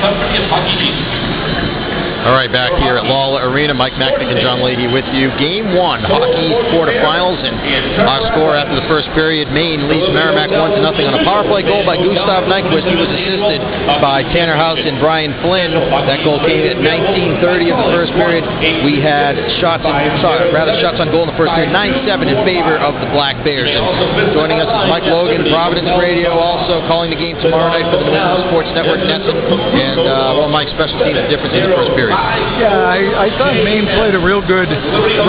sabe por quê? All right, back here at Lawler Arena, Mike Machnik and John Leahy with you. Game one, Hockey East quarterfinals, and our score after the first period, Maine leads Merrimack one to nothing on a power play goal by Gustav Nyquist. He was assisted by Tanner House and Brian Flynn. That goal came at 19:30 of the first period. We had shots, in, sorry, rather shots on goal in the first period, 9-7 in favor of the Black Bears. And joining us is Mike Logan, Providence Radio, also calling the game tomorrow night for the New England Sports Network, NESN. And uh, well, Mike, special teams the difference in the first period. Yeah, I, I thought Maine played a real good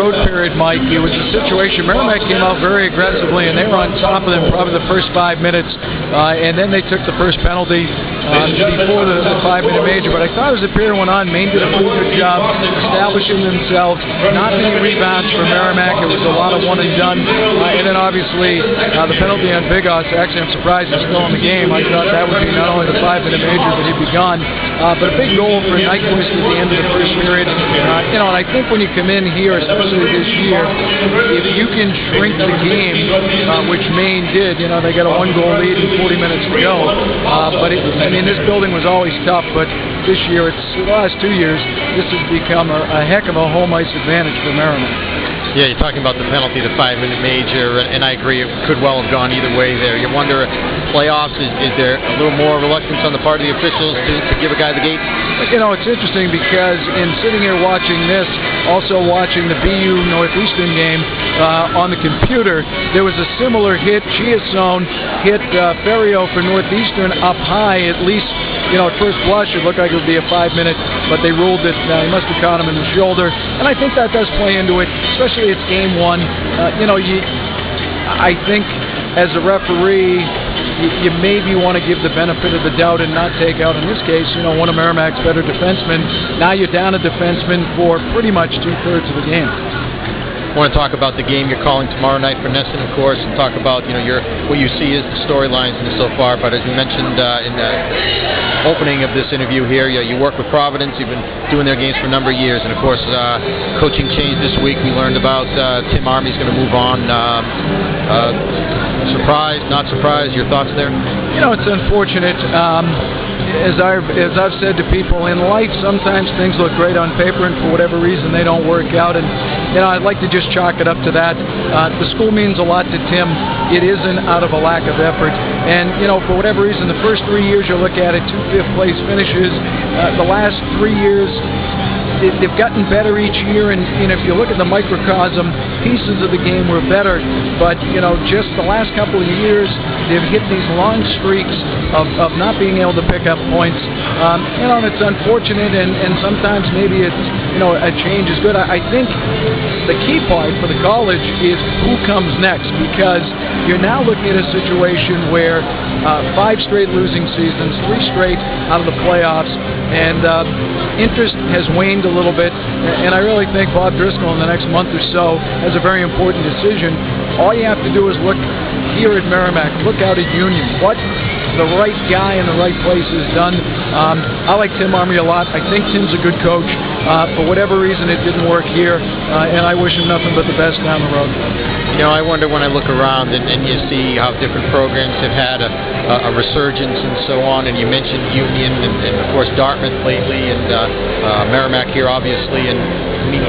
road period, Mike. It was a situation. Merrimack came out very aggressively, and they were on top of them probably the first five minutes, uh, and then they took the first penalty uh, before the, the five-minute major. But I thought as the period went on, Maine did a pretty good job establishing themselves. Not many rebounds for Merrimack. It was a lot of one and done, uh, and then obviously uh, the penalty on Bigos. Actually, I'm surprised he's still in the game. I thought that would be not only the five-minute major, but he'd be gone. Uh, but a big goal for Nyquist at the end of. Uh, you know, and I think when you come in here, especially this year, if you can shrink the game, uh, which Maine did, you know, they got a one-goal lead and 40 minutes to go. Uh, but it, I mean, this building was always tough, but this year, it's the last two years, this has become a, a heck of a home ice advantage for Merrimack. Yeah, you're talking about the penalty, the five-minute major, and I agree, it could well have gone either way there. You wonder, playoffs, is, is there a little more reluctance on the part of the officials to, to give a guy the gate? You know, it's interesting because in sitting here watching this, also watching the BU Northeastern game uh, on the computer, there was a similar hit. Chiasson hit uh, Ferrio for Northeastern up high, at least, you know, at first blush, it looked like it would be a five-minute, but they ruled that uh, he must have caught him in the shoulder. And I think that does play into it, especially it's game one. Uh, you know, you, I think as a referee, you, you maybe want to give the benefit of the doubt and not take out, in this case, you know, one of Merrimack's better defensemen. Now you're down a defenseman for pretty much two-thirds of the game. Want to talk about the game you're calling tomorrow night for NESN, of course, and talk about you know your what you see is the storylines in so far. But as we mentioned uh, in the opening of this interview here, you, you work with Providence. You've been doing their games for a number of years, and of course, uh, coaching change this week. We learned about uh, Tim Army's going to move on. Um, uh, surprised, not surprised. Your thoughts there? You know, it's unfortunate. Um, as I've as I've said to people in life, sometimes things look great on paper, and for whatever reason they don't work out. And you know, I'd like to just chalk it up to that. Uh, the school means a lot to Tim. It isn't out of a lack of effort. And you know, for whatever reason, the first three years you look at it, two fifth place finishes. Uh, the last three years they've gotten better each year, and know, if you look at the microcosm, pieces of the game were better. But you know, just the last couple of years, they've hit these long streaks of, of not being able to pick up points. Um, you know, and it's unfortunate, and, and sometimes maybe it's you know a change is good. I, I think the key part for the college is who comes next, because you're now looking at a situation where uh, five straight losing seasons, three straight out of the playoffs, and uh, interest has waned a little bit. And I really think Bob Driscoll in the next month or so has a very important decision. All you have to do is look here at Merrimack, look out at Union. What the right guy in the right place has done. Um, I like Tim Army a lot. I think Tim's a good coach. Uh, for whatever reason, it didn't work here, uh, and I wish him nothing but the best down the road. You know, I wonder when I look around and, and you see how different programs have had a, a, a resurgence and so on, and you mentioned Union and, and of course Dartmouth lately, and uh, uh, Merrimack here, obviously, and I mean,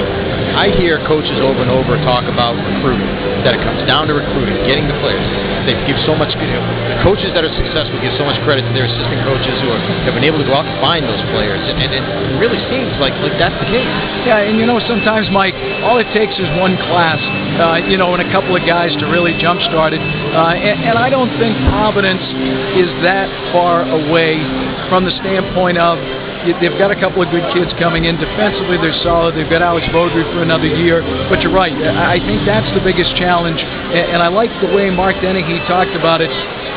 I hear coaches over and over talk about recruiting, that it comes down to recruiting, getting the players. They give so much, you know, the coaches that are successful give so much credit to their assistant coaches who are, have been able to go out and find those players, and, and it really seems like, like that's the case. Yeah, and you know, sometimes, Mike, all it takes is one class, uh, you know, and a couple of guys to really jumpstart it. Uh, and, and I don't think Providence is that far away from the standpoint of they've got a couple of good kids coming in. Defensively, they're solid. They've got Alex Beaudry for another year. But you're right. I think that's the biggest challenge. And I like the way Mark Dennehy talked about it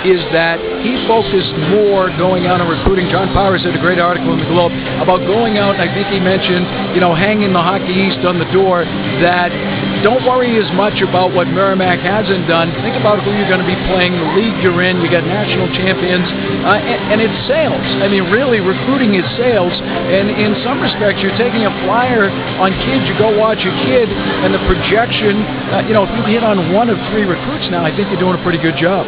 is that he focused more going out and recruiting. John Powers had a great article in the Globe about going out, I think he mentioned, you know, hanging the Hockey East on the door that don't worry as much about what Merrimack hasn't done. Think about who you're going to be playing, the league you're in. You got national champions, uh, and, and it's sales. I mean, really, recruiting is sales. And in some respects, you're taking a flyer on kids. You go watch a kid, and the projection. Uh, you know, if you hit on one of three recruits now, I think you're doing a pretty good job.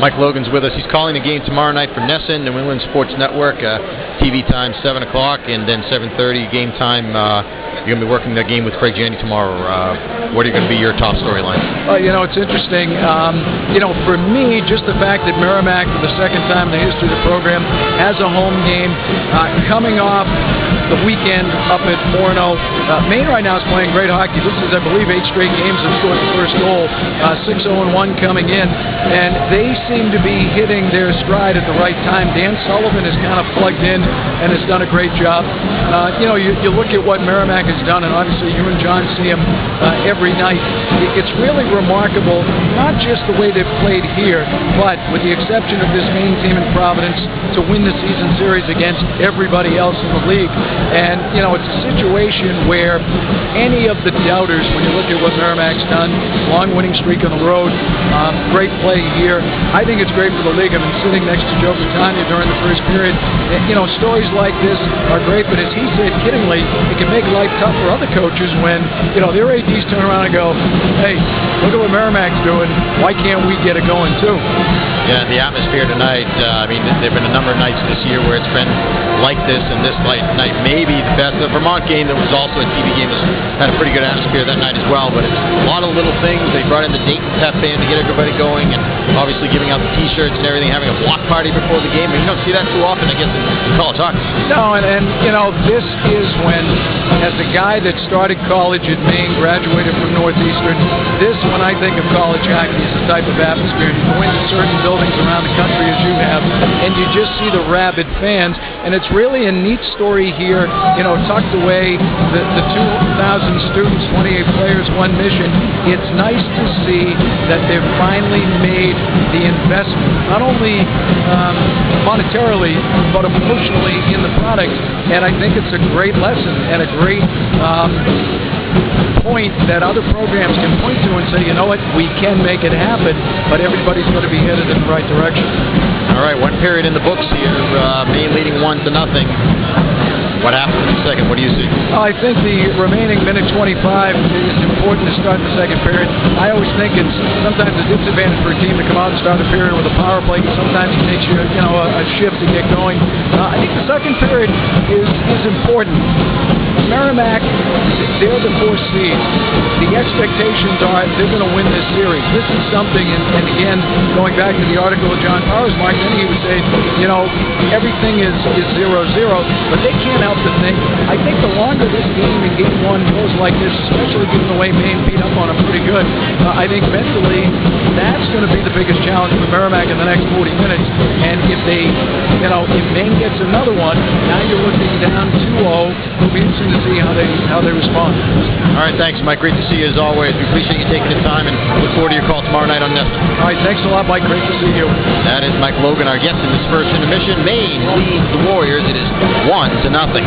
Mike Logan's with us. He's calling the game tomorrow night for NESN, New England Sports Network. Uh, TV time 7 o'clock, and then 7.30 game time. Uh, you're going to be working the game with Craig Janney tomorrow. Uh, what are going to be your top storylines? Uh, you know, it's interesting. Um, you know, for me, just the fact that Merrimack, for the second time in the history of the program, has a home game uh, coming off the weekend up at Orono. Uh, Maine right now is playing great hockey. This is, I believe, eight straight games have scored the first goal. Uh, 6-0-1 coming in, and they seem to be hitting their stride at the right time. Dan Sullivan is kind of plugged in and has done a great job. Uh, you know, you, you, look at what Merrimack has done, and obviously you and John see him uh, every night. It's really remarkable, not just the way they've played here, but with the exception of this Maine team in Providence, to win the season series against everybody else in the league. And, you know, it's a situation where any of the doubters, when you look at what Merrimack's done, long winning streak on the road, um, great play here. I think it's great for the league. I've been sitting next to Joe Catania during the first period. And, you know, stories like this are great, but as he said kiddingly, it can make life tough for other coaches when, you know, their ADs turn around and go, hey, look at what Merrimack's doing. Why can't we get it going too? Yeah, the atmosphere tonight, uh, I mean, there have been a number of nights this year where it's been like this, and this night, night may be the best. The Vermont game that was also a TV game was, had a pretty good atmosphere that night as well, but it's a lot of little things. They brought in the Dayton Pep Band to get everybody going, and obviously giving out the T-shirts and everything, having a block party before the game. And you don't see that too often, I guess, in, in college hockey. No, and, and, you know, this is when, as a guy that started college at Maine, graduated from Northeastern, this, when I think of college hockey, is the type of atmosphere. You go into certain buildings around the country, as you have, and you just see the rabid fans, and it's really a neat story here, you know, tucked away, the, the 2,000 students, 28 players, one mission. It's nice to see that they've finally made the investment, not only um, monetarily, but emotionally in the product. And I think it's a great lesson and a great um, point that other programs can point to and say, you know what, we can make it happen, but everybody's going to be headed in the right direction. All right, one period in the books here, uh, Maine leading one to nothing. What happens in the second? What do you see? I think the remaining minute 25 is important to start the second period. I always think it's sometimes a disadvantage for a team to come out and start a period with a power play. Sometimes it takes you, you know, a, a shift to get going. Uh, I think the second period is is important. Merrimack, they're the fourth seed. The expectations are they're going to win this series. This is something, and, and again, going back to the article of John Powers, Mark Dennehy was saying, you know, everything is is zero zero, but they can't help to think. I think the longer this game in game one goes like this, especially given the way Maine beat up on them pretty good, uh, I think mentally that's going to be the biggest challenge for Merrimack in the next 40 minutes. And if they, you know, if Maine gets another one, now you're looking down 2-0. It'll be interesting to see how they how they respond. All right, thanks, Mike. Great to see you as always. We appreciate you taking the time and look forward to your call tomorrow night on NESN. All right, thanks a lot, Mike. Great to see you. That is Mike Logan, our guest in this first intermission. Maine leads the Warriors. It is one to nothing.